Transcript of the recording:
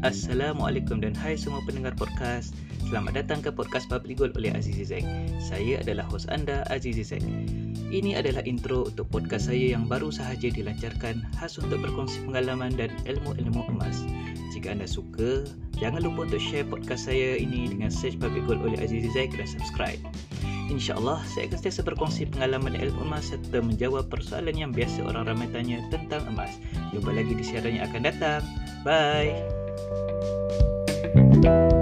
Assalamualaikum dan hai semua pendengar podcast. Selamat datang ke podcast Public Gold oleh Aziz Zack. Saya adalah hos anda Aziz Zack. Ini adalah intro untuk podcast saya yang baru sahaja dilancarkan khas untuk berkongsi pengalaman dan ilmu-ilmu emas. Jika anda suka, jangan lupa untuk share podcast saya ini dengan search Public Gold oleh Aziz Zack dan subscribe. InsyaAllah, saya akan sentiasa berkongsi pengalaman ilmu emas serta menjawab persoalan yang biasa orang ramai tanya tentang emas. Jumpa lagi di siaran yang akan datang. Bye! Thank you